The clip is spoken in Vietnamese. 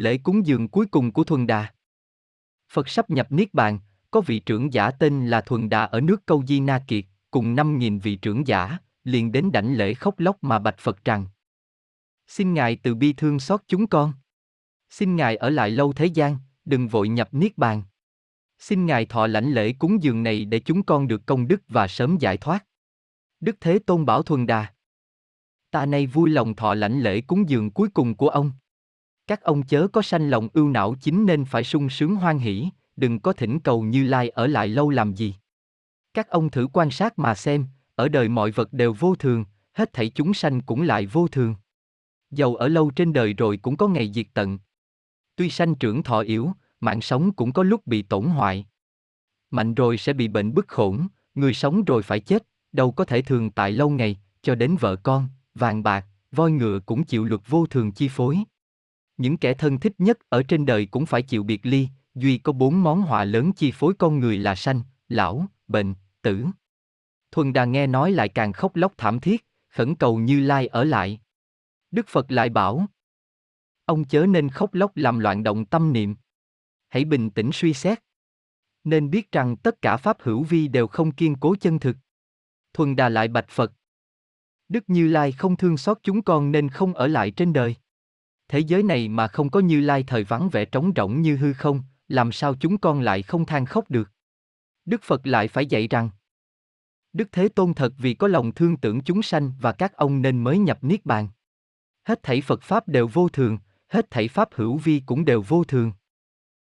lễ cúng dường cuối cùng của Thuần Đà. Phật sắp nhập Niết Bàn, có vị trưởng giả tên là Thuần Đà ở nước Câu Di Na Kiệt, cùng 5.000 vị trưởng giả, liền đến đảnh lễ khóc lóc mà bạch Phật rằng. Xin Ngài từ bi thương xót chúng con. Xin Ngài ở lại lâu thế gian, đừng vội nhập Niết Bàn. Xin Ngài thọ lãnh lễ cúng dường này để chúng con được công đức và sớm giải thoát. Đức Thế Tôn bảo Thuần Đà. Ta nay vui lòng thọ lãnh lễ cúng dường cuối cùng của ông. Các ông chớ có sanh lòng ưu não chính nên phải sung sướng hoan hỷ, đừng có thỉnh cầu Như Lai ở lại lâu làm gì. Các ông thử quan sát mà xem, ở đời mọi vật đều vô thường, hết thảy chúng sanh cũng lại vô thường. Dầu ở lâu trên đời rồi cũng có ngày diệt tận. Tuy sanh trưởng thọ yếu, mạng sống cũng có lúc bị tổn hoại. Mạnh rồi sẽ bị bệnh bức khổn, người sống rồi phải chết, đâu có thể thường tại lâu ngày, cho đến vợ con, vàng bạc, voi ngựa cũng chịu luật vô thường chi phối. Những kẻ thân thích nhất ở trên đời cũng phải chịu biệt ly, duy có bốn món họa lớn chi phối con người là sanh, lão, bệnh, tử. Thuần đà nghe nói lại càng khóc lóc thảm thiết, khẩn cầu Như Lai ở lại. Đức Phật lại bảo, ông chớ nên khóc lóc làm loạn động tâm niệm. Hãy bình tĩnh suy xét. Nên biết rằng tất cả pháp hữu vi đều không kiên cố chân thực. Thuần đà lại bạch Phật. Đức Như Lai không thương xót chúng con nên không ở lại trên đời. Thế giới này mà không có Như Lai thời vắng vẻ trống rỗng như hư không, làm sao chúng con lại không than khóc được? Đức Phật lại phải dạy rằng, Đức Thế Tôn thật vì có lòng thương tưởng chúng sanh và các ông nên mới nhập Niết Bàn. Hết thảy Phật Pháp đều vô thường, hết thảy Pháp hữu vi cũng đều vô thường.